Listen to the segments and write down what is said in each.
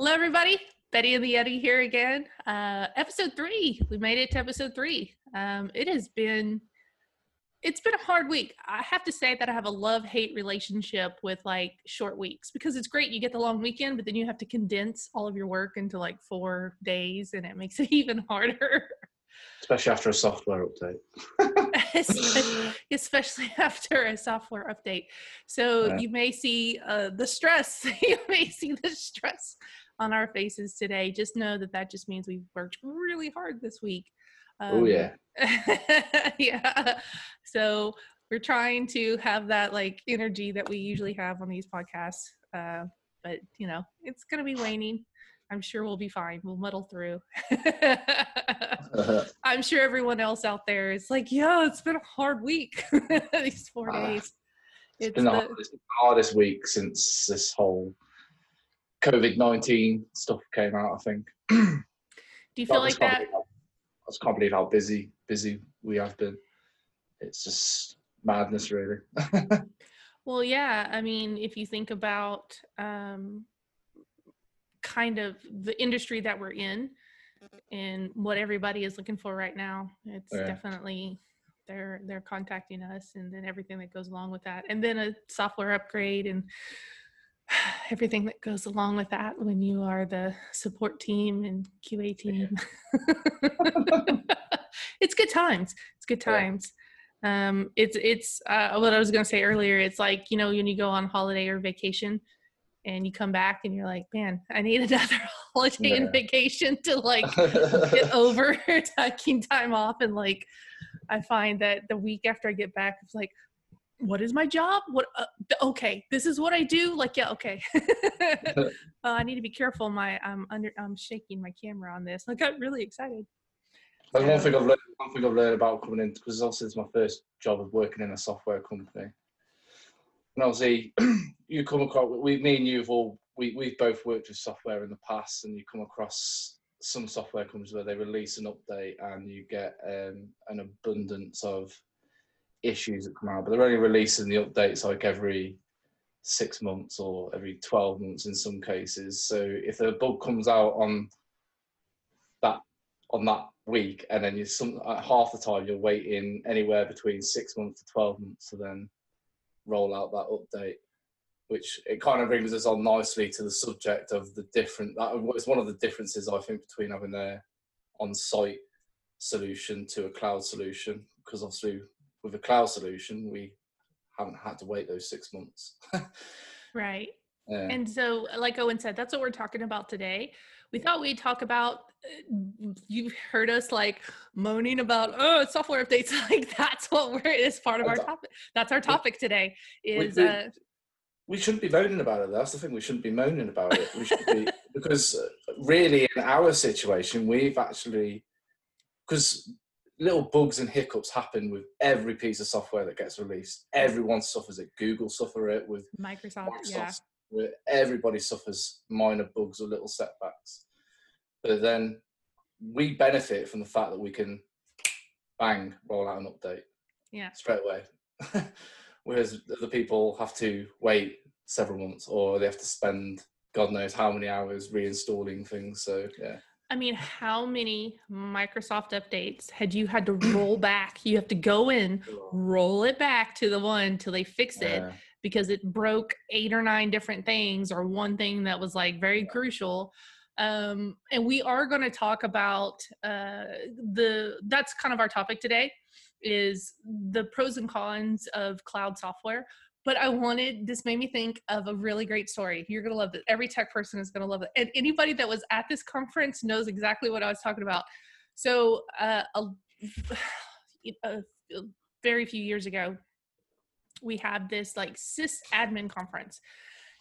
Hello, everybody. Betty and the Yeti here again. Uh, episode three. We made it to episode three. Um, it has been, it's been a hard week. I have to say that I have a love hate relationship with like short weeks because it's great. You get the long weekend, but then you have to condense all of your work into like four days, and it makes it even harder. Especially after a software update. especially after a software update. So yeah. you may see uh, the stress. you may see the stress on our faces today. Just know that that just means we've worked really hard this week. Um, oh yeah. yeah. So we're trying to have that like energy that we usually have on these podcasts. Uh, but you know, it's gonna be waning. I'm sure we'll be fine. We'll muddle through. I'm sure everyone else out there is like, yeah, it's been a hard week. These four ah, days. it's, it's been the, the hardest, hardest week since this whole COVID nineteen stuff came out. I think. Do you feel like that? How, I just can't believe how busy busy we have been. It's just madness, really. well, yeah. I mean, if you think about um, kind of the industry that we're in and what everybody is looking for right now, it's yeah. definitely they're they're contacting us, and then everything that goes along with that, and then a software upgrade and everything that goes along with that when you are the support team and QA team. It's good times. It's good times. Yeah. Um, it's it's uh, what I was gonna say earlier. It's like you know when you go on holiday or vacation, and you come back and you're like, man, I need another holiday yeah. and vacation to like get over taking time off and like. I find that the week after I get back, it's like, what is my job? What uh, okay this is what i do? Like yeah okay. Uh, i need to be careful my i'm under i'm shaking my camera on this. I got really excited. That's one thing i've learned one thing i've learned about coming in because also it's my first job of working in a software company. And obviously you come across we me and you've all we, we've both worked with software in the past and you come across some software companies where they release an update and you get um, an abundance of issues that come out, but they're only releasing the updates like every six months or every 12 months in some cases. So if a bug comes out on that on that week, and then you some uh, half the time you're waiting anywhere between six months to 12 months to then roll out that update. Which it kind of brings us on nicely to the subject of the different. That was one of the differences I think between having a on-site solution to a cloud solution, because obviously with a cloud solution, we haven't had to wait those six months. right. Yeah. And so, like Owen said, that's what we're talking about today. We thought we'd talk about. Uh, you heard us like moaning about oh software updates. Like that's what we're is part of our topic. That's our topic today. Is we, we, uh, we shouldn't be moaning about it. That's the thing. We shouldn't be moaning about it. We should be because uh, really in our situation, we've actually because little bugs and hiccups happen with every piece of software that gets released. Everyone suffers it. Google suffer it with Microsoft. Microsoft yeah. Everybody suffers minor bugs or little setbacks. But then we benefit from the fact that we can bang roll out an update. Yeah. Straight away. Whereas other people have to wait several months or they have to spend God knows how many hours reinstalling things. So yeah. I mean, how many Microsoft updates had you had to roll back? You have to go in, roll it back to the one till they fix it yeah. because it broke eight or nine different things or one thing that was like very yeah. crucial. Um, and we are going to talk about uh, the that's kind of our topic today is the pros and cons of cloud software but I wanted this made me think of a really great story. You're gonna love it. Every tech person is gonna love it, and anybody that was at this conference knows exactly what I was talking about. So, uh, a, a, very few years ago, we had this like sys admin conference,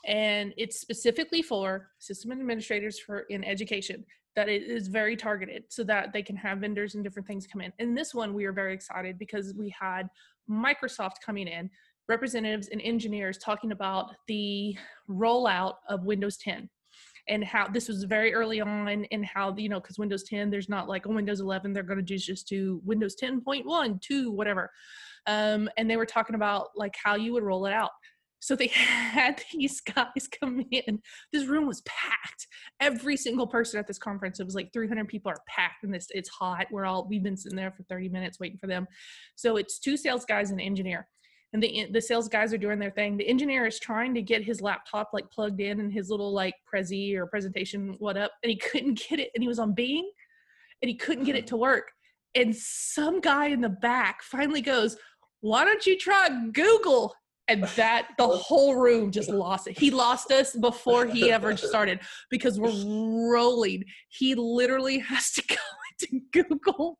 and it's specifically for system administrators for in education that it is very targeted so that they can have vendors and different things come in. In this one, we were very excited because we had Microsoft coming in representatives and engineers talking about the rollout of Windows 10 and how this was very early on and how you know because windows 10 there's not like a windows 11 they're going to do just do windows 10.1 2 whatever um, and they were talking about like how you would roll it out So they had these guys come in. This room was packed. Every single person at this conference, it was like 300 people are packed, and this it's hot. We're all we've been sitting there for 30 minutes waiting for them. So it's two sales guys and an engineer, and the the sales guys are doing their thing. The engineer is trying to get his laptop like plugged in and his little like prezi or presentation what up, and he couldn't get it, and he was on Bing, and he couldn't get it mm-hmm. to work. And some guy in the back finally goes, "Why don't you try Google?" and that the whole room just lost it. He lost us before he ever started because we're rolling. He literally has to go into Google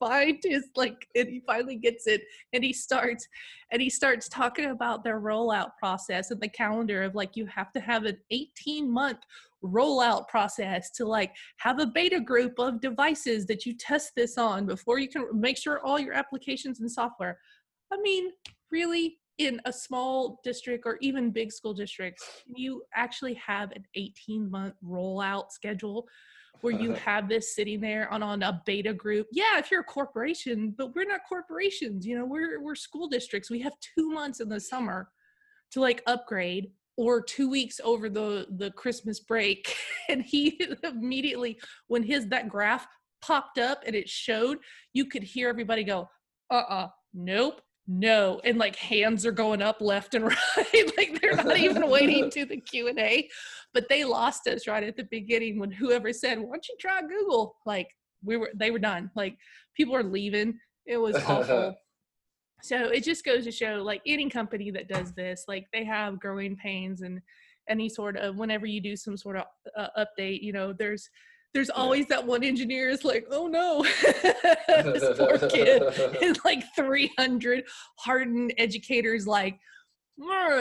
find his like and he finally gets it and he starts and he starts talking about their rollout process and the calendar of like you have to have an 18 month rollout process to like have a beta group of devices that you test this on before you can make sure all your applications and software. I mean really in a small district or even big school districts, you actually have an 18 month rollout schedule where you have this sitting there on, on a beta group. Yeah, if you're a corporation, but we're not corporations, you know, we're we're school districts. We have two months in the summer to like upgrade or two weeks over the the Christmas break. And he immediately when his that graph popped up and it showed, you could hear everybody go, uh-uh, nope, no and like hands are going up left and right like they're not even waiting to the q&a but they lost us right at the beginning when whoever said why don't you try google? Like we were they were done like people are leaving. It was awful. So it just goes to show like any company that does this like they have growing pains and any sort of whenever you do some sort of uh, update you know there's there's always that one engineer is like, oh no, this poor kid. and like 300 hardened educators like,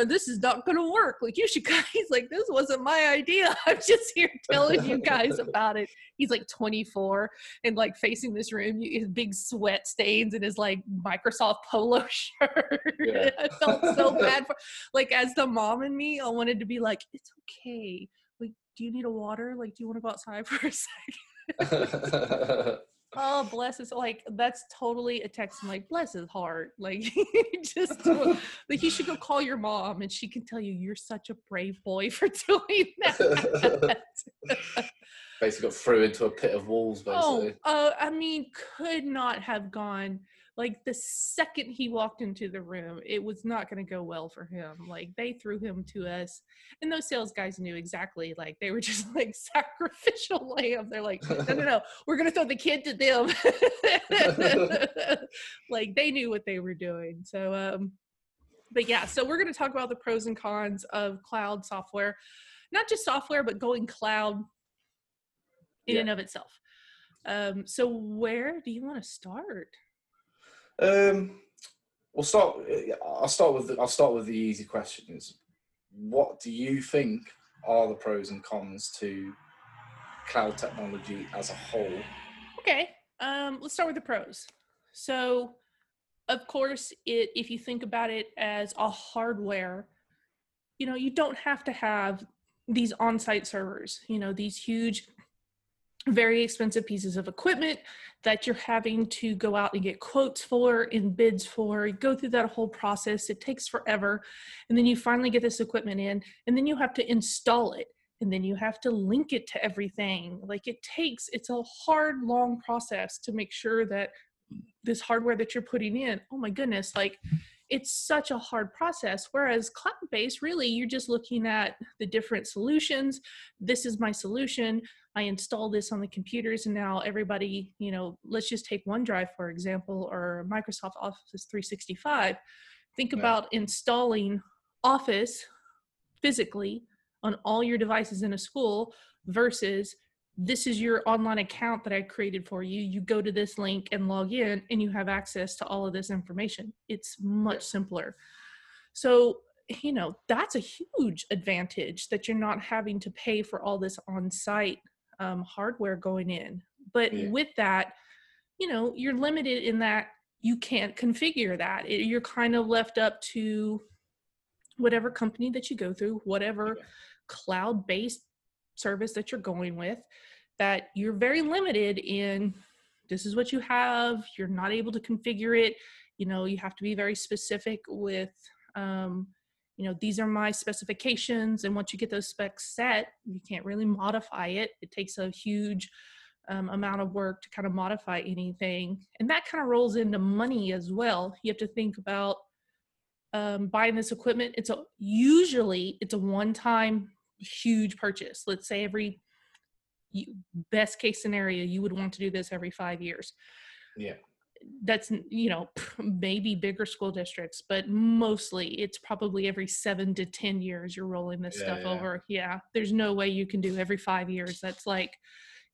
this is not going to work. Like, you should guys, like, this wasn't my idea. I'm just here telling you guys about it. He's like 24 and like facing this room, his big sweat stains and his like Microsoft polo shirt. Yeah. I felt so bad for, like, as the mom and me, I wanted to be like, it's okay do you need a water? Like, do you want to go outside for a second? oh, bless his like that's totally a text. I'm like, bless his heart. Like, just like you should go call your mom, and she can tell you you're such a brave boy for doing that. basically, got threw into a pit of walls. Oh, basically, oh, uh, I mean, could not have gone like the second he walked into the room it was not going to go well for him like they threw him to us and those sales guys knew exactly like they were just like sacrificial lamb they're like no no no we're going to throw the kid to them. Like they knew what they were doing so um but yeah so we're going to talk about the pros and cons of cloud software not just software but going cloud in yeah. and of itself. Um so where do you want to start um, we'll start. I'll start with. The, I'll start with the easy questions. What do you think are the pros and cons to cloud technology as a whole? Okay, um, let's start with the pros. So, of course, it if you think about it as a hardware, you know, you don't have to have these on-site servers. You know, these huge very expensive pieces of equipment that you're having to go out and get quotes for and bids for. You go through that whole process. It takes forever. And then you finally get this equipment in and then you have to install it and then you have to link it to everything. Like it takes it's a hard long process to make sure that this hardware that you're putting in oh my goodness like it's such a hard process whereas cloud based really you're just looking at the different solutions this is my solution I install this on the computers and now everybody, you know, let's just take OneDrive, for example, or Microsoft Office 365. Think yeah. about installing Office physically on all your devices in a school versus this is your online account that I created for you. You go to this link and log in, and you have access to all of this information. It's much simpler. So, you know, that's a huge advantage that you're not having to pay for all this on site um, hardware going in. But yeah. with that, you know, you're limited in that you can't configure that. It, you're kind of left up to whatever company that you go through, whatever yeah. cloud based service that you're going with, that you're very limited in this is what you have. You're not able to configure it. You know, you have to be very specific with, um, you know these are my specifications and once you get those specs set you can't really modify it it takes a huge um, amount of work to kind of modify anything and that kind of rolls into money as well you have to think about um, buying this equipment it's a usually it's a one-time huge purchase. Let's say every best case scenario you would want to do this every five years. Yeah. That's you know maybe bigger school districts but mostly it's probably every seven to ten years you're rolling this yeah, stuff yeah. over. Yeah there's no way you can do every five years. That's like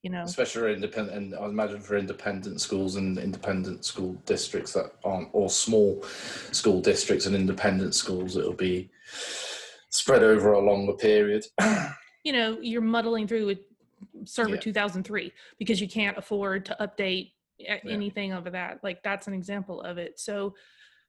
you know especially for independent and i imagine for independent schools and independent school districts that aren't or small school districts and independent schools it'll be spread over a longer period you know you're muddling through with server yeah. 2003 because you can't afford to update yeah. anything over that. Like that's an example of it. So,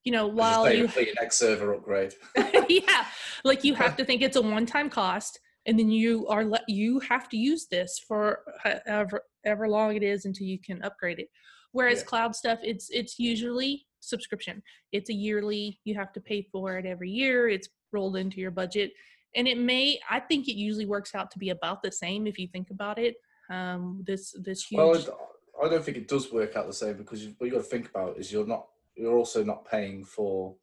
you know, while you your next server upgrade, yeah, like you have to think it's a one-time cost, and then you are let you have to use this for however ever long it is until you can upgrade it. Whereas yeah. cloud stuff, it's it's usually subscription. It's a yearly. You have to pay for it every year. It's rolled into your budget, and it may. I think it usually works out to be about the same if you think about it. Um, this this huge. Well, I don't think it does work out the same because what you got to think about is you're not you're also not paying for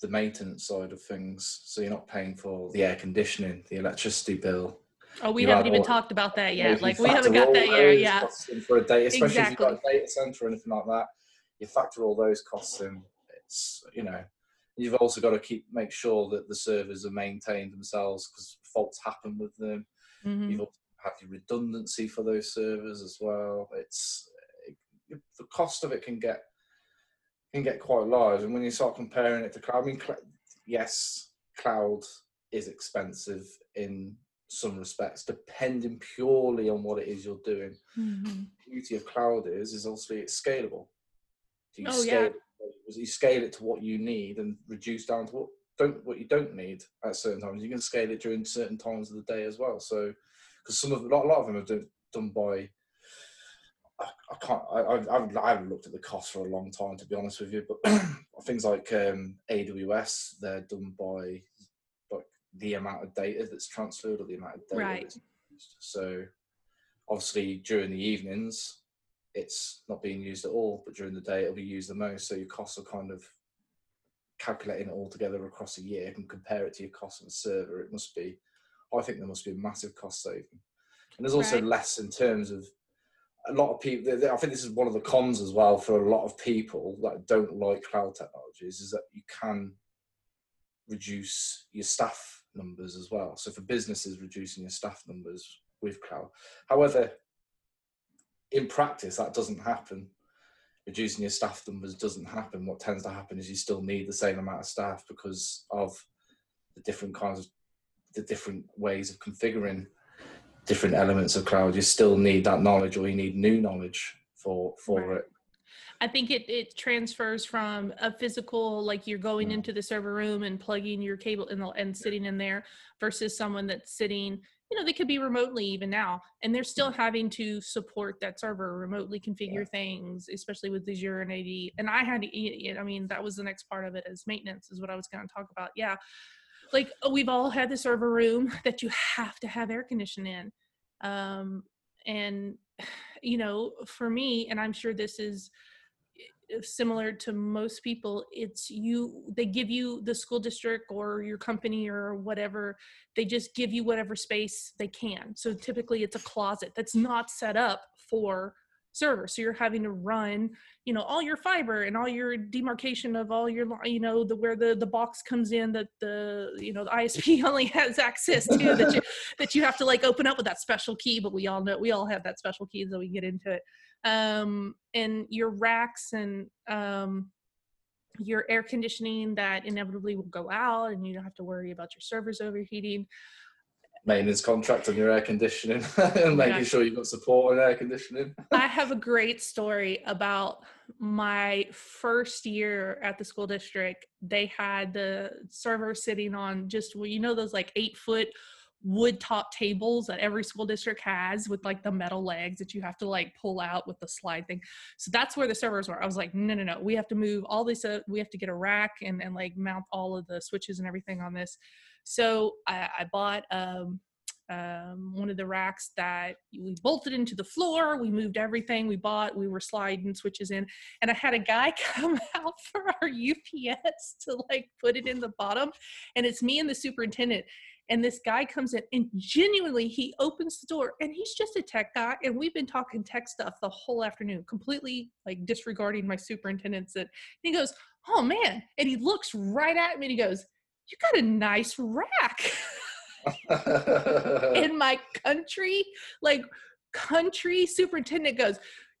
the maintenance side of things. So you're not paying for the air conditioning, the electricity bill. Oh, we you haven't even all, talked about that yet. Like we haven't got that yet. Yeah. For a data, especially exactly. if you've got a data center or anything like that, you factor all those costs in. It's you know, you've also got to keep make sure that the servers are maintained themselves because faults happen with them. Mm-hmm. You've have your redundancy for those servers as well. It's it, the cost of it can get can get quite large, and when you start comparing it to cloud, I mean, cl- yes, cloud is expensive in some respects, depending purely on what it is you're doing. Mm-hmm. The beauty of cloud is is obviously it's scalable. So you oh, scale yeah. it, you scale it to what you need and reduce down to what don't what you don't need at certain times. You can scale it during certain times of the day as well. So because some of a lot, a lot of them are done, done by. I, I can't. I, I've, I haven't looked at the cost for a long time, to be honest with you. But things like um, AWS, they're done by like the amount of data that's transferred or the amount of data right. that's used. So obviously during the evenings, it's not being used at all, but during the day it'll be used the most. So your costs are kind of calculating it all together across a year and compare it to your cost of a server. It must be I think there must be a massive cost saving. And there's also right. less in terms of a lot of people. I think this is one of the cons as well for a lot of people that don't like cloud technologies is that you can reduce your staff numbers as well. So for businesses, reducing your staff numbers with cloud. However, in practice, that doesn't happen. Reducing your staff numbers doesn't happen. What tends to happen is you still need the same amount of staff because of the different kinds of the different ways of configuring different elements of cloud, you still need that knowledge or you need new knowledge for for right. it. I think it, it transfers from a physical, like you're going mm. into the server room and plugging your cable in the, and sitting in there versus someone that's sitting, you know, they could be remotely even now, and they're still mm. having to support that server, remotely configure yeah. things, especially with Azure and AD. And I had to, I mean, that was the next part of it as maintenance is what I was going to talk about. Yeah like oh, we've all had the server room that you have to have air conditioning in um, and you know for me and i'm sure this is Eh, similar to most people it's you they give you the school district or your company or whatever they just give you whatever space they can. So typically it's a closet that's not set up for server so you're having to run you know all your fiber and all your demarcation of all your you know the where the the box comes in that the you know the isp only has access to that you that you have to like open up with that special key but we all know we all have that special key so we get into it um and your racks and um your air conditioning that inevitably will go out and you don't have to worry about your servers overheating maintenance contract on your air conditioning and making yeah. sure you've got support on air conditioning. I have a great story about my first year at the school district. They had the server sitting on just well, you know those like eight foot wood top tables that every school district has with like the metal legs that you have to like pull out with the slide thing. So that's where the servers were. I was like, no, no, no, we have to move all this. Uh, we have to get a rack and, and like mount all of the switches and everything on this. So I, I bought um, um, one of the racks that we bolted into the floor. We moved everything we bought. We were sliding switches in, and I had a guy come out for our UPS to like put it in the bottom. And it's me and the superintendent. And this guy comes in and genuinely he opens the door and he's just a tech guy. And we've been talking tech stuff the whole afternoon, completely like disregarding my superintendent's. And he goes, Oh man. And he looks right at me and he goes, You got a nice rack. in my country, like country superintendent goes,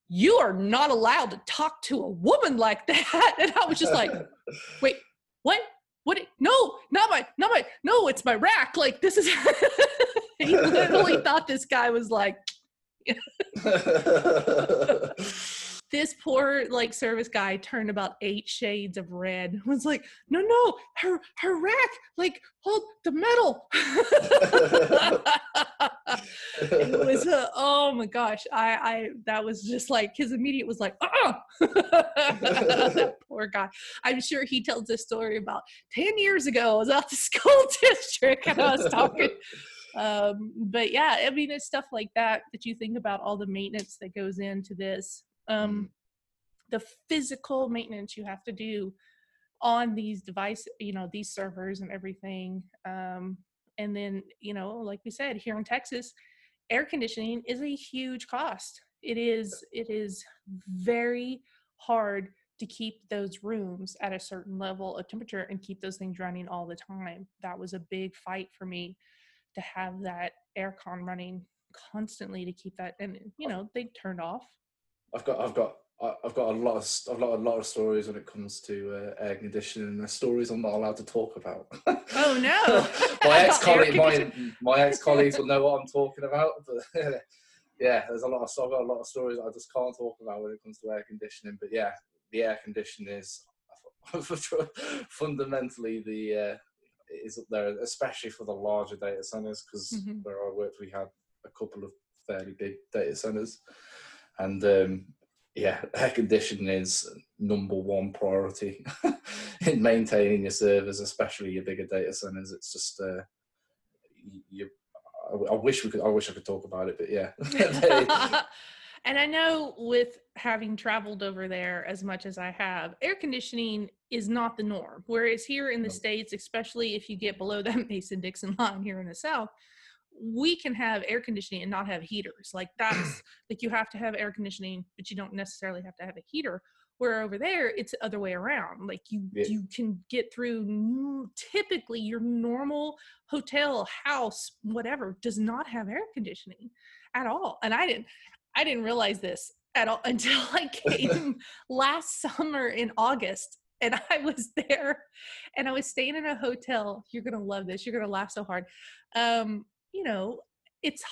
You are not allowed to talk to a woman like that. And I was just like, Wait, what? What no not my not my no it's my rack like this is he literally thought this guy was like this poor like service guy turned about eight shades of red was like no no her her rack like hold the metal. It was uh, oh my gosh i i that was just like his immediate was like oh that poor guy. I'm sure he tells this story about 10 years ago i was out the school district and i was talking um, but yeah i mean it's stuff like that that you think about all the maintenance that goes into this um, mm. the physical maintenance you have to do on these devices you know these servers and everything um, and then you know like we said here in texas air conditioning is a huge cost. It is it is very hard to keep those rooms at a certain level of temperature and keep those things running all the time. That was a big fight for me to have that aircon running constantly to keep that and you know they turned off I've got I've got I've got a lot of I've got a lot of stories when it comes to uh, air conditioning. The stories I'm not allowed to talk about. Oh no! my ex colleague, my, my ex colleagues will know what I'm talking about. But yeah, there's a lot of I've got a lot of stories I just can't talk about when it comes to air conditioning. But yeah, the air conditioning is fundamentally the uh, is up there, especially for the larger data centers because mm-hmm. where I worked, we had a couple of fairly big data centers and um, yeah, air conditioning is number one priority in maintaining your servers, especially your bigger data centers. It's just uh, you. I, I wish we could. I wish I could talk about it, but yeah. and I know with having traveled over there as much as I have, air conditioning is not the norm. Whereas here in the no. states, especially if you get below that Mason Dixon line here in the South, we can have air conditioning and not have heaters. Like that's like you have to have air conditioning, but you don't necessarily have to have a heater. Where over there, it's the other way around. Like you, yeah. you can get through. Typically, your normal hotel, house, whatever, does not have air conditioning at all. And I didn't, I didn't realize this at all until I came last summer in August and I was there and I was staying in a hotel. You're going to love this. You're going to laugh so hard. Um, you know, it's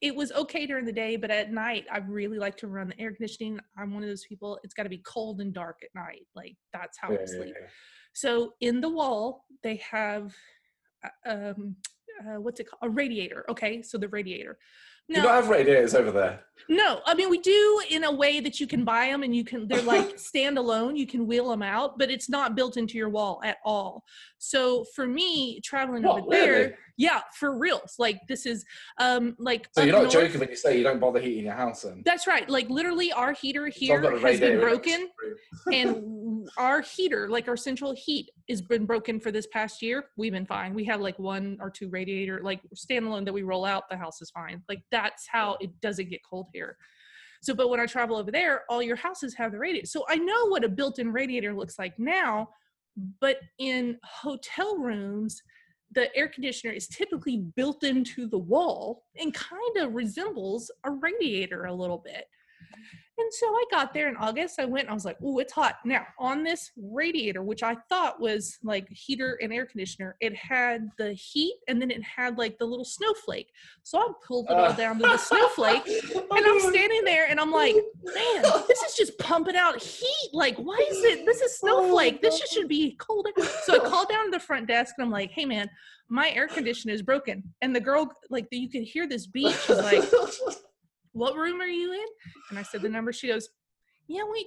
it was okay during the day, but at night I really like to run the air conditioning. I'm one of those people. It's got to be cold and dark at night. Like that's how yeah, I sleep. Yeah, yeah. So in the wall they have uh, um uh, what's it called? A radiator. Okay, so the radiator. No, you don't have radiators over there. No, I mean we do in a way that you can buy them and you can. They're like standalone. You can wheel them out, but it's not built into your wall at all. So for me, traveling what, over really? there, yeah, for reals. Like this is um like. So you're not north. joking when you say you don't bother heating your house, then? That's right. Like literally, our heater here has been broken, and our heater, like our central heat, has been broken for this past year. We've been fine. We have like one or two radiator, like standalone that we roll out. The house is fine. Like that's how it doesn't get cold here. So, but when I travel over there, all your houses have the radiator. So I know what a built-in radiator looks like now, but in hotel rooms the air conditioner is typically built into the wall and kind of resembles a radiator a little bit mm-hmm. And so I got there in August. I went, I was like, oh, it's hot. Now, on this radiator, which I thought was like heater and air conditioner, it had the heat and then it had like the little snowflake. So I pulled it all uh. down to the snowflake and I'm standing there and I'm like, man, this is just pumping out heat. Like, why is it? This is snowflake. This just should be colder. So I called down to the front desk and I'm like, hey, man, my air conditioner is broken. And the girl, like, you could hear this beat. She's like, what room are you in? And I said the number. She goes, yeah, we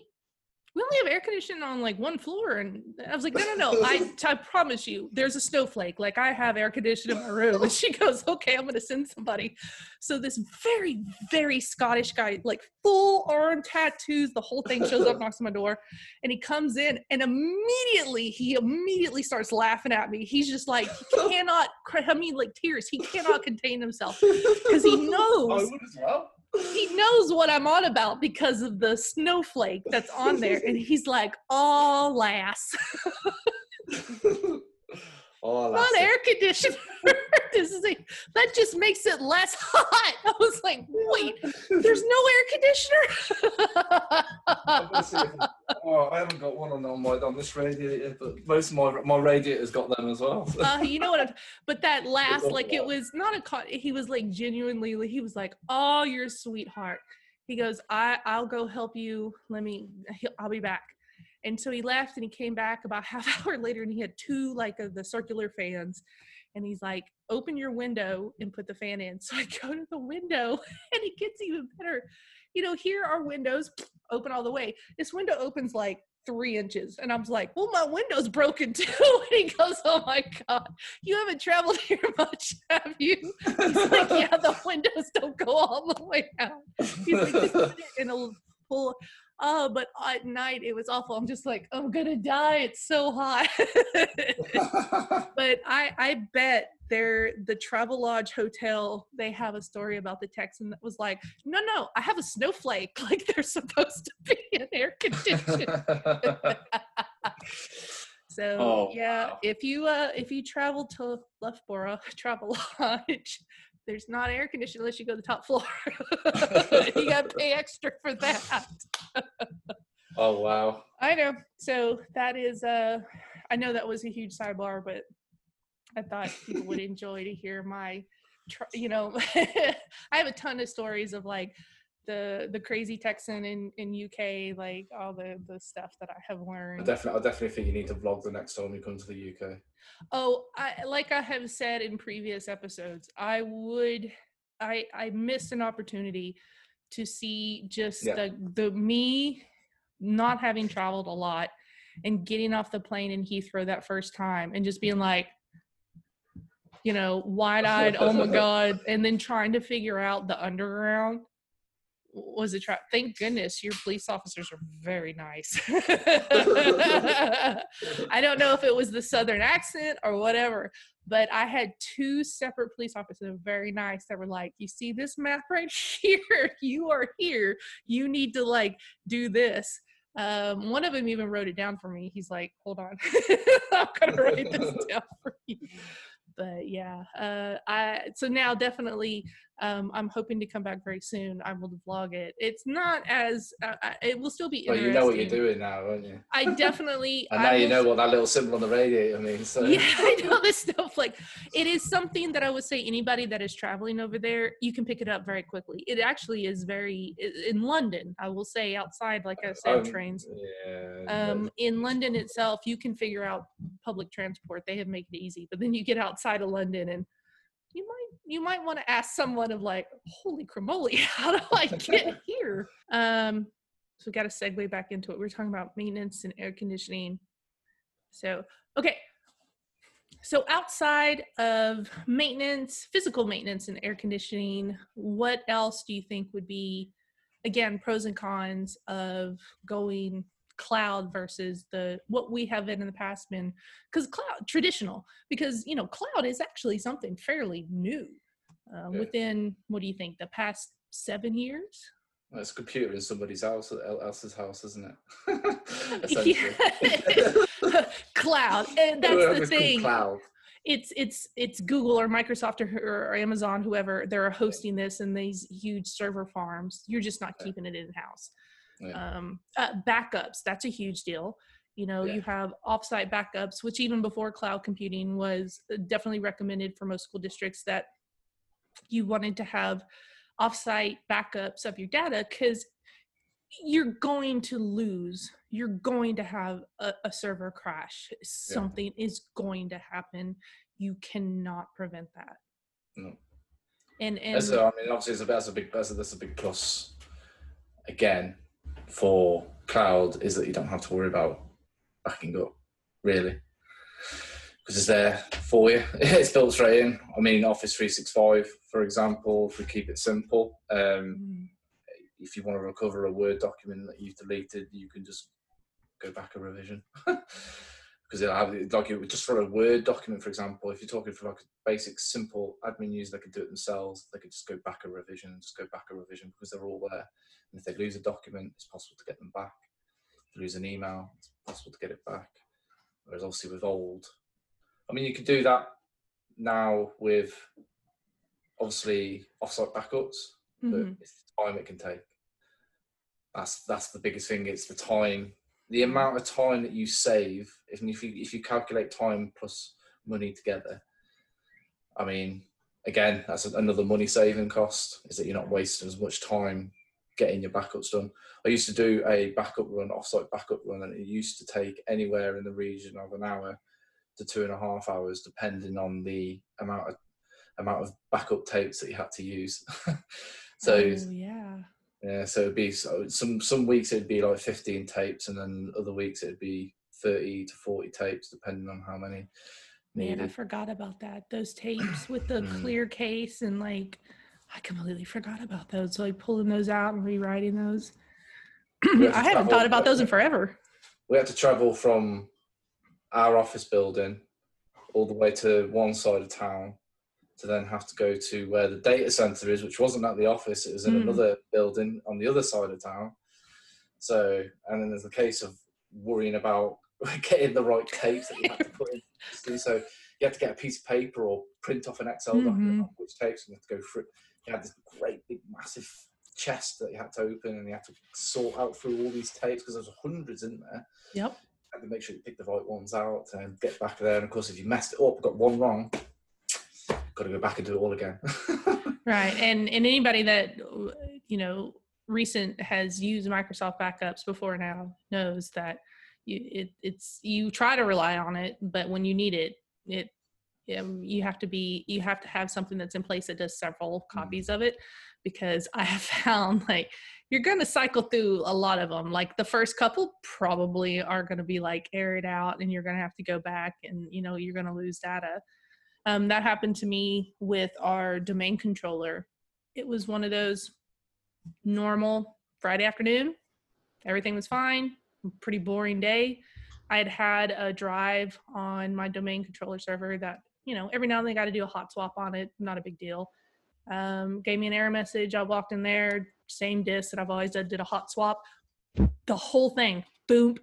we only have air conditioning on like one floor. And I was like, no, no, no. I, I promise you, there's a snowflake. Like I have air conditioning in my room. And she goes, okay, I'm going to send somebody. So this very, very Scottish guy, like full arm tattoos, the whole thing shows up, knocks on my door. And he comes in and immediately, he immediately starts laughing at me. He's just like, he cannot, I mean, like tears. He cannot contain himself because oh, he knows he knows what I'm on about because of the snowflake that's on there. And he's like, oh, lass. Oh, not air conditioner. this is a, that just makes it less hot. I was like, wait, there's no air conditioner. oh, I haven't got one on, on my on this radiator, but most of my my radiators got them as well. uh, you know what? I'm, but that last, like, it was not a. He was like genuinely. He was like, "Oh, you're a sweetheart." He goes, "I I'll go help you. Let me. I'll be back." And so he left and he came back about half hour later and he had two like of the circular fans. And he's like, open your window and put the fan in. So I go to the window and it gets even better. You know, here are windows open all the way. This window opens like three inches. And I was like, well, my window's broken too. And he goes, oh my God, you haven't traveled here much, have you? He's like, yeah, the windows don't go all the way out. He's like, just put it in a full oh but at night it was awful. I'm just like i'm gonna die. It's so hot. But i i bet they're the travelodge hotel they have a story about the texan that was like no no i have a snowflake. Like they're supposed to be in air conditioning so oh, yeah wow. if you uh if you travel to loughborough travel lodge there's not air conditioning unless you go to the top floor. you got to pay extra for that. oh wow! I know. So that is. Uh, I know that was a huge sidebar, but I thought people would enjoy to hear my. You know, I have a ton of stories of like the the crazy Texan in in UK, like all the the stuff that I have learned. I definitely, I definitely think you need to vlog the next time you come to the UK. Oh, I like I have said in previous episodes, I would, I I missed an opportunity to see just yeah. the the me not having traveled a lot and getting off the plane in Heathrow that first time and just being like you know, wide eyed, oh my God, and then trying to figure out the underground was a trap. Thank goodness your police officers are very nice. I don't know if it was the southern accent or whatever, but I had two separate police officers, very nice, that were like, "You see this map right here? You are here. You need to like do this." Um, one of them even wrote it down for me. He's like, "Hold on, I'm gonna write this down for you." But yeah, uh, I so now definitely um, I'm hoping to come back very soon. I will vlog it. It's not as uh, it will still be. But you know what you're doing now, don't you? I definitely. and now you know what that little symbol on the radiator means. So. Yeah, I know this stuff. Like, it is something that I would say anybody that is traveling over there, you can pick it up very quickly. It actually is very in London. I will say outside, like I said, um, trains. Yeah. Um, in London itself, you can figure out public transport. They have made it easy, but then you get outside of London and you might you might want to ask someone of like, holy cremoli, how do I get here? Um, so we got to segue back into it. We are talking about maintenance and air conditioning. So okay, so outside of maintenance, physical maintenance and air conditioning, what else do you think would be, again, pros and cons of going cloud versus the what we have in the past been because cloud traditional because you know cloud is actually something fairly new uh, yeah. within what do you think the past seven years? Well, it's a computer in somebody's house else's house isn't it? Cloud and that's the thing. cloud. It's it's it's Google or Microsoft or, or, Amazon, whoever they're hosting this in these huge server farms. You're just not keeping it in house. Yeah. Um, uh, backups, that's a huge deal. You know, yeah. you have offsite backups, which even before cloud computing was uh, definitely recommended for most school districts that you wanted to have offsite backups of your data because you're going to lose you're going to have a, a server crash something yeah. is going to happen you cannot prevent that no. and and that's a, I mean obviously that's a big that's a, that's a big plus again for cloud is that you don't have to worry about backing up really. Because it's there for you. It's built straight in. I mean office 365 for example if we keep it simple um, mm if you want to recover a Word document that you've deleted, you can just go back a revision. because it'll have like it, just for a Word document, for example, if you're talking for like a basic, simple admin user, they could do it themselves. They could just go back a revision just go back a revision because they're all there. And if they lose a document, it's possible to get them back. If they lose an email, it's possible to get it back. Whereas obviously with old, I mean, you could do that now with obviously offsite backups, mm-hmm. but it's the time it can take. That's that's the biggest thing. It's the time, the amount of time that you save. If if you if you calculate time plus money together, I mean, again, that's another money saving cost. Is that you're not wasting as much time getting your backups done. I used to do a backup run, offsite backup run, and it used to take anywhere in the region of an hour to two and a half hours, depending on the amount of amount of backup tapes that you had to use. so oh, yeah, yeah, so it'd be so some some weeks it'd be like 15 tapes, and then other weeks it'd be 30 to 40 tapes, depending on how many. Needed. Man, I forgot about that. Those tapes with the mm. clear case and like, I completely forgot about those. So like pulling those out and rewriting those. I haven't thought about those in forever. We had to travel from our office building all the way to one side of town to then have to go to where the data center is, which wasn't at the office, it was in mm. another building on the other side of town. So, and then there's the case of worrying about getting the right tapes that you have to put in. So you have to get a piece of paper or print off an Excel mm-hmm. document which tapes, and you have to go through. You had this great big massive chest that you had to open, and you had to sort out through all these tapes because there's hundreds in there. Yep. You had to make sure you pick the right ones out and get back there. And of course, if you messed it up, got one wrong, got to go back and do it all again. right, and and anybody that you know recent has used Microsoft backups before now knows that you it, it's you try to rely on it, but when you need it, it you have to be you have to have something that's in place that does several copies mm. of it because i have found like you're going to cycle through a lot of them like the first couple probably are going to be like air it out and you're going to have to go back and you know you're going to lose data um, that happened to me with our domain controller. It was one of those normal Friday afternoon. Everything was fine. Pretty boring day. I had had a drive on my domain controller server that, you know, every now and then I got to do a hot swap on it. Not a big deal. Um, gave me an error message. I walked in there, same disk that I've always done, did a hot swap. The whole thing, boom.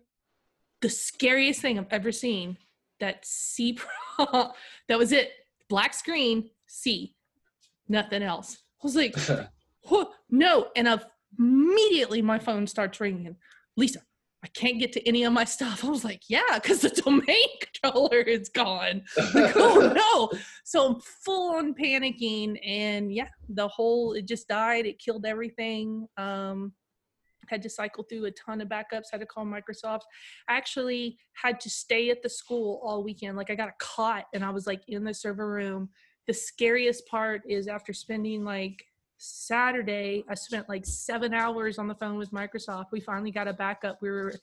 The scariest thing I've ever seen that C that was it. Black screen, C, nothing else. I was like, what? no. And immediately my phone starts ringing. Lisa, I can't get to any of my stuff. I was like, yeah, because the domain controller is gone. Like, oh no. So I'm full on panicking. And yeah, the whole, it just died. It killed everything. Um, had to cycle through a ton of backups, had to call Microsoft. I Actually had to stay at the school all weekend. Like I got a cot and I was like in the server room. The scariest part is after spending like Saturday, I spent like seven hours on the phone with Microsoft. We finally got a backup. We were,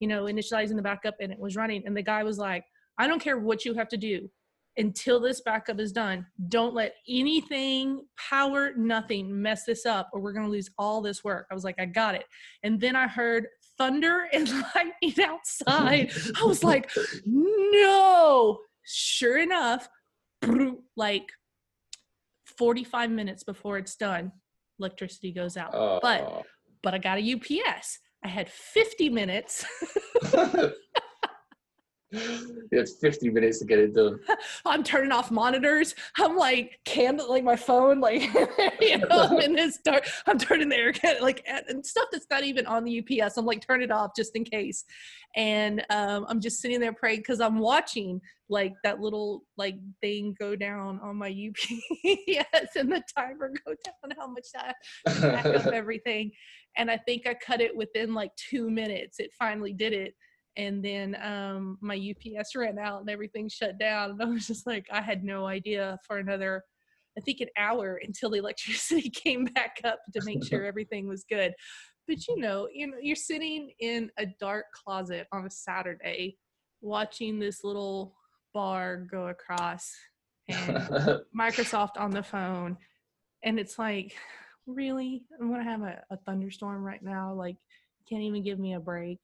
you know, initializing the backup and it was running. And the guy was like, I don't care what you have to do until this backup is done. Don't let anything, power, nothing mess this up, or we're going to lose all this work. I was like, I got it. And then I heard thunder and lightning outside. I was like, no. Sure enough, like 45 minutes before it's done, electricity goes out. Uh, but but I got a UPS. I had 50 minutes you had 50 minutes to get it done. I'm turning off monitors. I'm like candle, like my phone, like you know, I'm in this dark. I'm turning the air, like and stuff that's not even on the UPS. I'm like turn it off just in case, and um, I'm just sitting there praying because I'm watching like that little like thing go down on my UPS and the timer go down how much I back up everything, and I think I cut it within like two minutes. It finally did it and then um, my UPS ran out and everything shut down. And I was just like, I had no idea for another, I think, an hour until the electricity came back up to make sure everything was good. But you know, you know, you're sitting in a dark closet on a Saturday, watching this little bar go across, and Microsoft on the phone, and it's like, really, I'm gonna have a, a thunderstorm right now. Like, can't even give me a break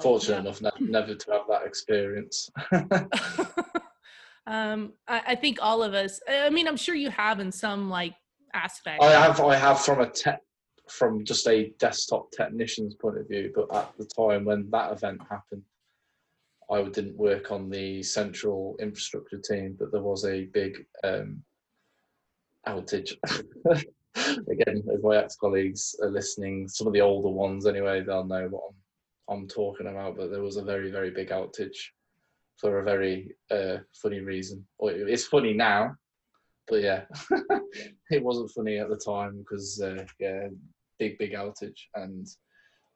Fortunate yeah. enough, ne- never to have that experience. um, I, I, think all of us. I mean, I'm sure you have in some like aspect. I have. I have from a tech, from just a desktop technician's point of view. But at the time when that event happened, I didn't work on the central infrastructure team, but there was a big um, outage. Again, if my ex-colleagues are listening, some of the older ones anyway, they'll know what I'm I'm talking about, but there was a very, very big outage for a very uh, funny reason. It's funny now, but yeah, it wasn't funny at the time because uh, yeah, big, big outage, and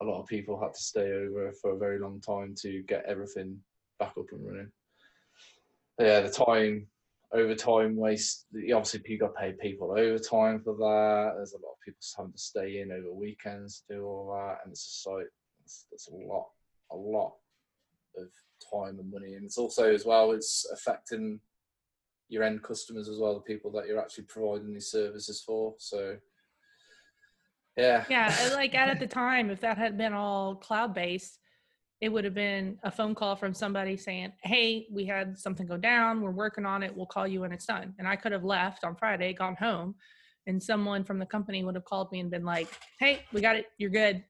a lot of people had to stay over for a very long time to get everything back up and running. Yeah, the time overtime waste. Obviously, you got to pay people overtime for that. There's a lot of people having to stay in over weekends to do all that, and it's just like that's, that's a lot, a lot of time and money, and it's also as well it's affecting your end customers as well, the people that you're actually providing these services for. So, yeah, yeah, like at the time, if that had been all cloud based, it would have been a phone call from somebody saying, Hey, we had something go down. We're working on it. We'll call you when it's done. And I could have left on Friday, gone home, and someone from the company would have called me and been like, Hey, we got it. You're good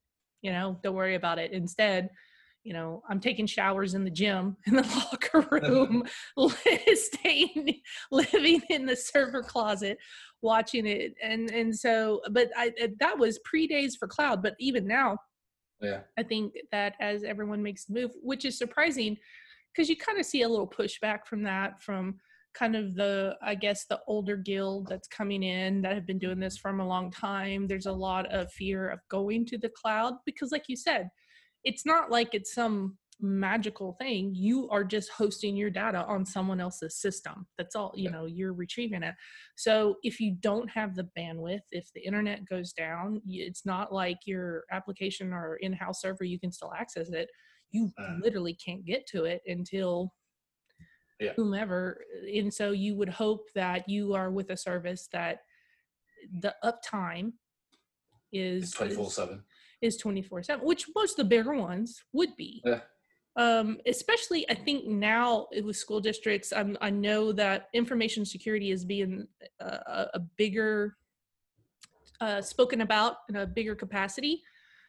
you know don't worry about it. Instead you know i'm taking showers in the gym in the locker room staying living in the server closet watching it. And and so but i eh, that was pre days for cloud but even now yeah. I think that as everyone makes the move which is surprising because you kind of see a little pushback from that from kind of the i guess the older guild that's coming in that have been doing this from a long time there's a lot of fear of going to the cloud because like you said it's not like it's some magical thing. You are just hosting your data on someone else's system. That's all you know you're retrieving it. So if you don't have the bandwidth if the internet goes down it's not like your application or in-house server you can still access it. You uh. literally can't get to it until yeah. whomever. And so you would hope that you are with a service that the uptime is 24 7 is 24 7 which most of the bigger ones would be yeah um, especially i think now with school districts um, i know that information security is being a, a bigger uh, spoken about in a bigger capacity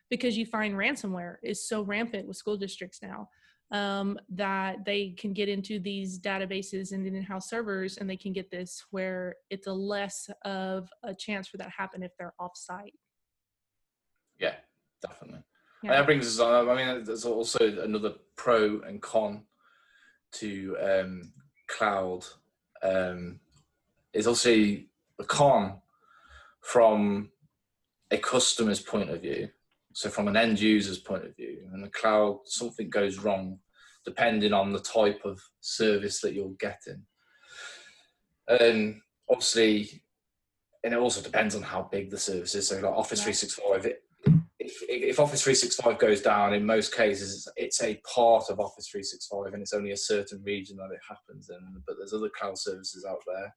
because you find ransomware is so rampant with school districts now um, that they can get into these databases and in-house servers and they can get this where it's a less of a chance for that happen if they're off-site. Yeah definitely. Yeah. that brings us on i mean there's also another pro and con to um, cloud um, is also a con from a customer's point of view so from an end user's point of view, in the cloud, something goes wrong depending on the type of service that you're getting. And obviously, and it also depends on how big the service is. So like Office 365, it, if, if Office 365 goes down, in most cases, it's a part of Office 365 and it's only a certain region that it happens in. But there's other cloud services out there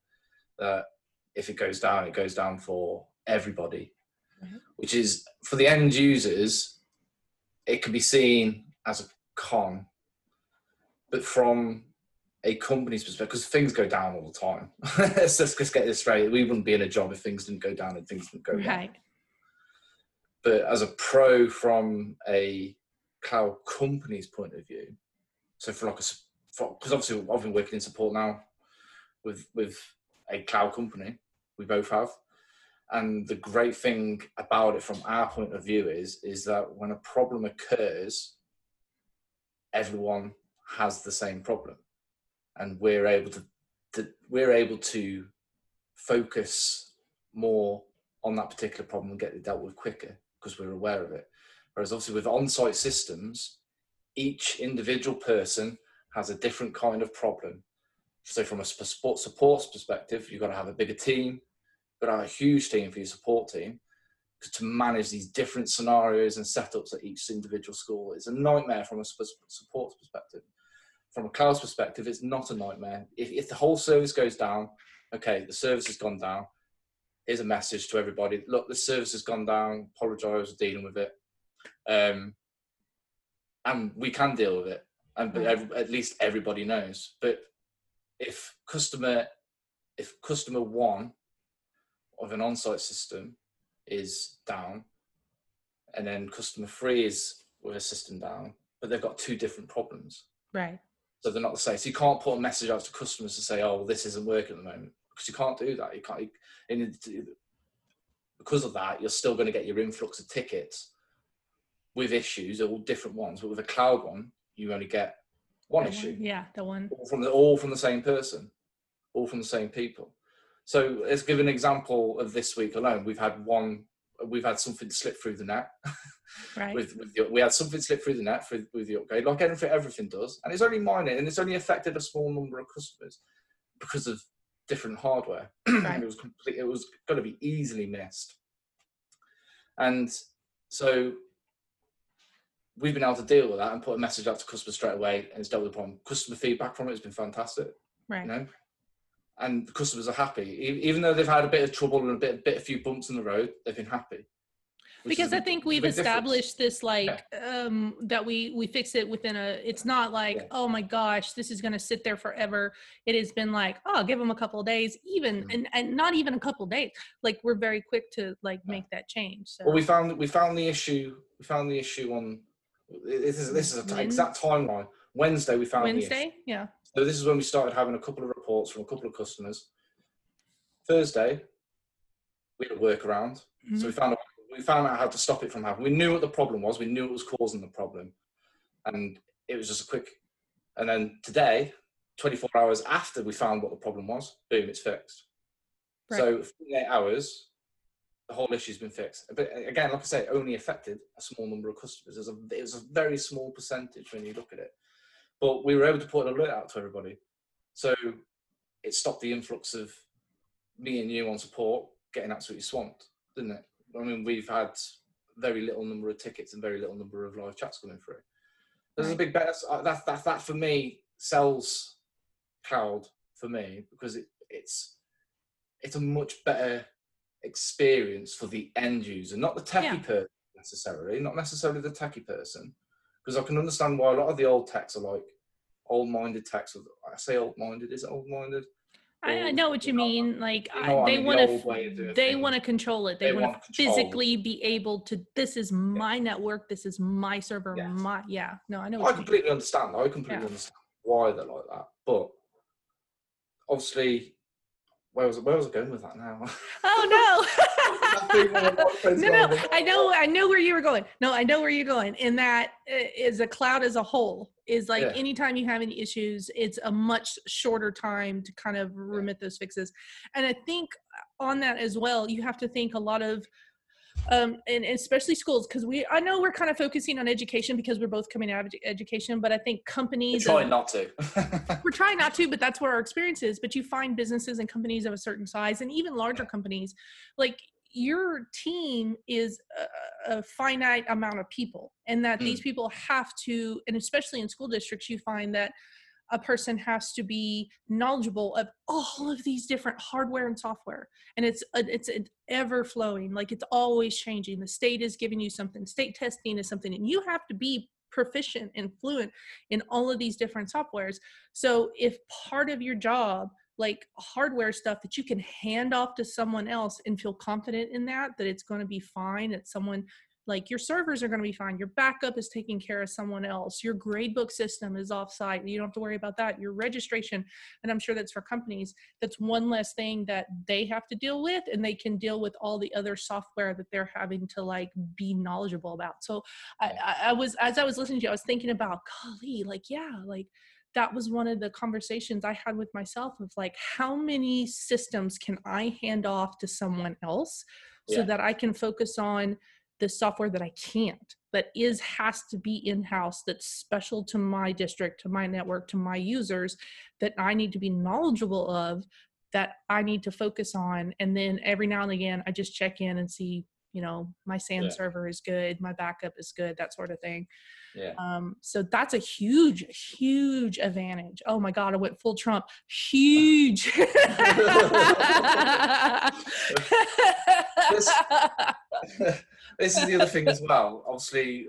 that if it goes down, it goes down for everybody mm-hmm. which is for the end users, it can be seen as a con, but from a company's perspective, because things go down all the time. let's just get this straight. We wouldn't be in a job if things didn't go down and things didn't go right. But as a pro from a cloud company's point of view, So for like a because obviously I've been working in support now with with a cloud company. We both have. And the great thing about it from our point of view is is that when a problem occurs, everyone has the same problem. And we're able to, to we're able to focus more on that particular problem and get it dealt with quicker because we're aware of it. Whereas obviously with on-site systems, each individual person has a different kind of problem. So from a support supports perspective, you've got to have a bigger team, but have a huge team for your support team to manage these different scenarios and setups at each individual school. It's a nightmare from a support perspective. From a cloud perspective, it's not a nightmare. If, if the whole service goes down, okay, the service has gone down. Here's a message to everybody. Look, the service has gone down. Apologise for dealing with it. Um, and we can deal with it. And but every, at least everybody knows. But if customer, if customer one of an on-site system is down, and then customer three is with a system down, but they've got two different problems. Right. So they're not the same. So you can't put a message out to customers to say, "Oh, well, this isn't working at the moment," because you can't do that. You can't. And because of that, you're still going to get your influx of tickets with issues, all different ones. But with a cloud one, you only get one the issue. One, yeah, the one. All from the all from the same person, all from the same people. So let's give an example of this week alone. We've had one, we've had something slip through the net. Right. with, with the, we had something slip through the net for, with the upgrade, like everything, everything does, and it's only minor, and it's only affected a small number of customers because of different hardware. Right. it was complete. It was going to be easily missed, and so we've been able to deal with that and put a message out to customers straight away, and it's dealt with the problem. Customer feedback from it has been fantastic. Right. You know, and the customers are happy, even though they've had a bit of trouble and a bit, bit a few bumps in the road. They've been happy. Because I think we've established this like yeah. um, that we we fix it within a. It's not like yeah. oh my gosh, this is going to sit there forever. It has been like oh, give them a couple of days, even mm-hmm. and, and not even a couple of days. Like we're very quick to like yeah. make that change. So. Well, we found we found the issue. We found the issue on. This is this is an exact timeline. Wednesday we found Wednesday, yeah. So this is when we started having a couple of reports from a couple of customers. Thursday, we had a workaround. Mm-hmm. So we found out, we found out how to stop it from happening. We knew what the problem was. We knew it was causing the problem, and it was just a quick. And then today, 24 hours after we found what the problem was, boom, it's fixed. Right. So 48 hours, the whole issue's been fixed. But again, like I say, it only affected a small number of customers. It was a, it was a very small percentage when you look at it. But we were able to put an alert out to everybody. So it stopped the influx of me and you on support getting absolutely swamped, didn't it? I mean, we've had very little number of tickets and very little number of live chats coming through. There's a big bet. That, that, that for me sells cloud for me because it, it's it's a much better experience for the end user, not the techie yeah. person necessarily, not necessarily the techie person, because I can understand why a lot of the old techs are like old-minded techs. I say old-minded, is it old-minded? I, I know what you mean. Like you know they want to, they want to control it. They, they want to physically be able to. This is my yeah. network. This is my server. Yes. My yeah. No, I know. I completely mean. understand. I completely yeah. understand why they're like that. But obviously, where was where was I going with that now? Oh no. no, no. I know I know where you were going. No, I know where you're going. In that uh, a cloud as a whole is like yeah. anytime you have any issues, it's a much shorter time to kind of remit those fixes. And I think on that as well, you have to think a lot of um, and especially schools because we i know we're kind of focusing on education because we're both coming out of education but i think companies we're trying not to we're trying not to but that's where our experience is but you find businesses and companies of a certain size and even larger companies like your team is a, a finite amount of people and that mm. these people have to and especially in school districts you find that a person has to be knowledgeable of all of these different hardware and software and it's uh, it's an ever flowing like it's always changing. The state is giving you something. State testing is something and you have to be proficient and fluent in all of these different softwares. So if part of your job like hardware stuff that you can hand off to someone else and feel confident in that that it's going to be fine that someone like your servers are going to be fine your backup is taking care of someone else your gradebook system is offsite you don't have to worry about that your registration and i'm sure that's for companies that's one less thing that they have to deal with and they can deal with all the other software that they're having to like be knowledgeable about so i, I was as i was listening to you i was thinking about golly like yeah like that was one of the conversations I had with myself of like, how many systems can I hand off to someone else so yeah. that I can focus on the software that I can't, that is has to be in house, that's special to my district, to my network, to my users, that I need to be knowledgeable of, that I need to focus on. And then every now and again, I just check in and see, you know, my SAN yeah. server is good, my backup is good, that sort of thing. Yeah. Um, so that's a huge, huge advantage. Oh my God, I went full Trump. Huge. this, this is the other thing as well. Obviously,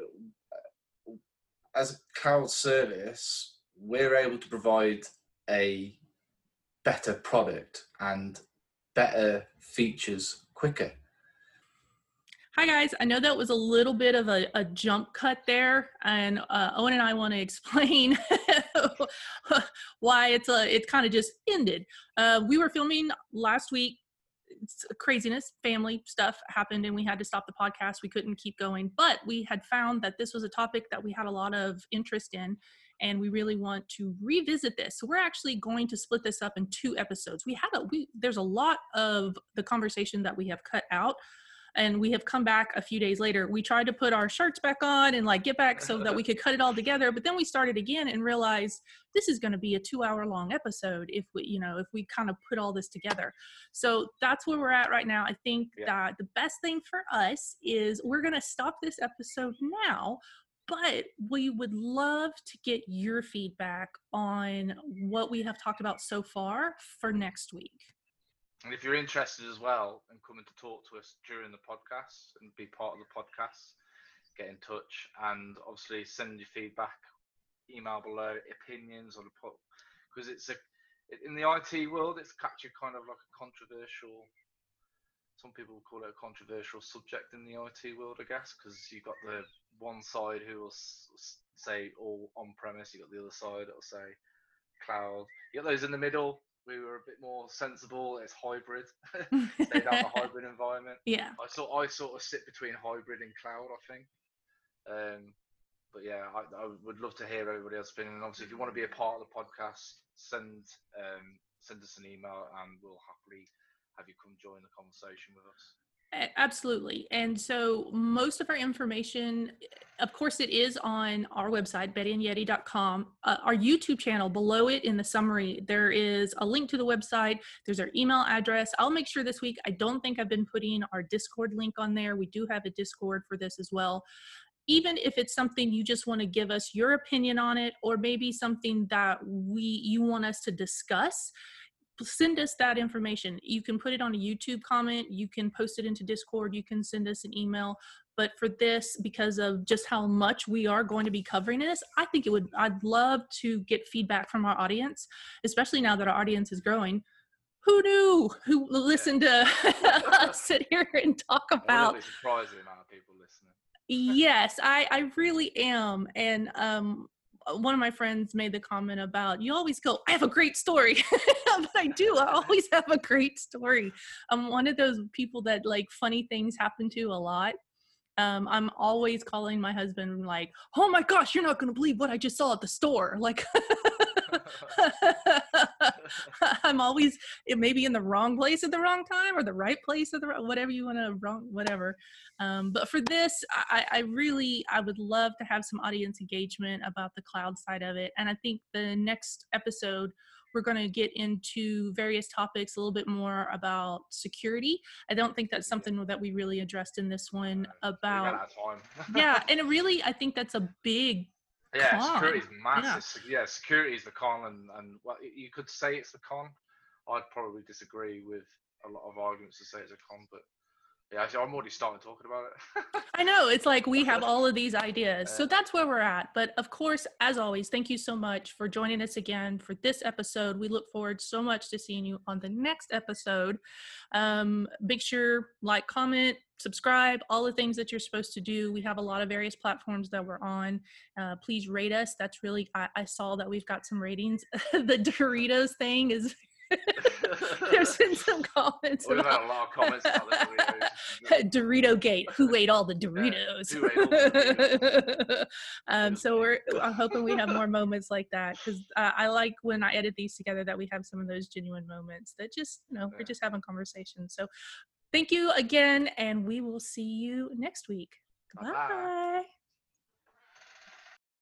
as a cloud service, we're able to provide a better product and better features quicker. Hi guys, I know that was a little bit of a, a jump cut there, and uh, Owen and I want to explain why it's a it kind of just ended. Uh, we were filming last week. It's craziness, family stuff happened, and we had to stop the podcast. We couldn't keep going, but we had found that this was a topic that we had a lot of interest in, and we really want to revisit this. So we're actually going to split this up in two episodes. We had a we there's a lot of the conversation that we have cut out and we have come back a few days later. We tried to put our shirts back on and like get back so that we could cut it all together but then we started again and realized this is going to be a two hour long episode if we you know if we kind of put all this together. So that's where we're at right now. I think yeah. that the best thing for us is we're going to stop this episode now but we would love to get your feedback on what we have talked about so far for next week and if you're interested as well in coming to talk to us during the podcast and be part of the podcast, get in touch and obviously send your feedback, email below, opinions on the pod because it's a in the IT world it's actually kind of like a controversial. Some people call it a controversial subject in the IT world, I guess, because you've got the one side who will say all on premise, you've got the other side that'll say cloud. You got those in the middle we were a bit more sensible. It's hybrid. Stay down the hybrid environment. Yeah. I sort I sort of sit between hybrid and cloud. I think. Um, but yeah, I, I, would love to hear everybody else's opinion. And obviously, if you want to be a part of the podcast, send um, send us an email, and we'll happily have you come join the conversation with us. Absolutely. And so most of our information, of course, it is on our website, bettyandyeti.com. Uh, our YouTube channel, below it in the summary, there is a link to the website. There's our email address. I'll make sure this week, I don't think I've been putting our Discord link on there. We do have a Discord for this as well. Even if it's something you just want to give us your opinion on it, or maybe something that we you want us to discuss, send us that information. You can put it on a YouTube comment, you can post it into Discord, you can send us an email. But for this, because of just how much we are going to be covering this, I think it would, I'd love to get feedback from our audience, especially now that our audience is growing. Who knew? Who listened to us sit here and talk about? Really surprising amount of people listening. yes, I, I really am. And um, one of my friends made the comment about you always go i have a great story but i do i always have a great story. I'm one of those people that like funny things happen to a lot. Um, i'm always calling my husband like oh my gosh you're not going to believe what i just saw at the store like I'm always it may be in the wrong place at the wrong time or the right place at the right, whatever you want to wrong whatever. Um, but for this, I, I really I would love to have some audience engagement about the cloud side of it, and I think the next episode we're going to get into various topics a little bit more about security. I don't think that's something that we really addressed in this one about. yeah, and really, I think that's a big yeah, con. security is massive. Yeah. yeah. security is the con, and and well, you could say it's the con. I'd probably disagree with a lot of arguments to say it's a con, but Yeah, actually, I'm already starting talking about it. I know. It's like we have all of these ideas. So that's where we're at. But of course, as always, thank you so much for joining us again for this episode. We look forward so much to seeing you on the next episode. Um, make sure, like, comment, subscribe, all the things that you're supposed to do. We have a lot of various platforms that we're on. Uh, please rate us. That's really, I, I saw that we've got some ratings. the Doritos thing is There's been some comments. We've had a lot of comments about the Doritos. Dorito Gate. Who ate all the Doritos? who all the Doritos? um, so we're I'm hoping we have more moments like that because uh, I like when I edit these together that we have some of those genuine moments that just you know we're just having conversations. So thank you again, and we will see you next week. Bye.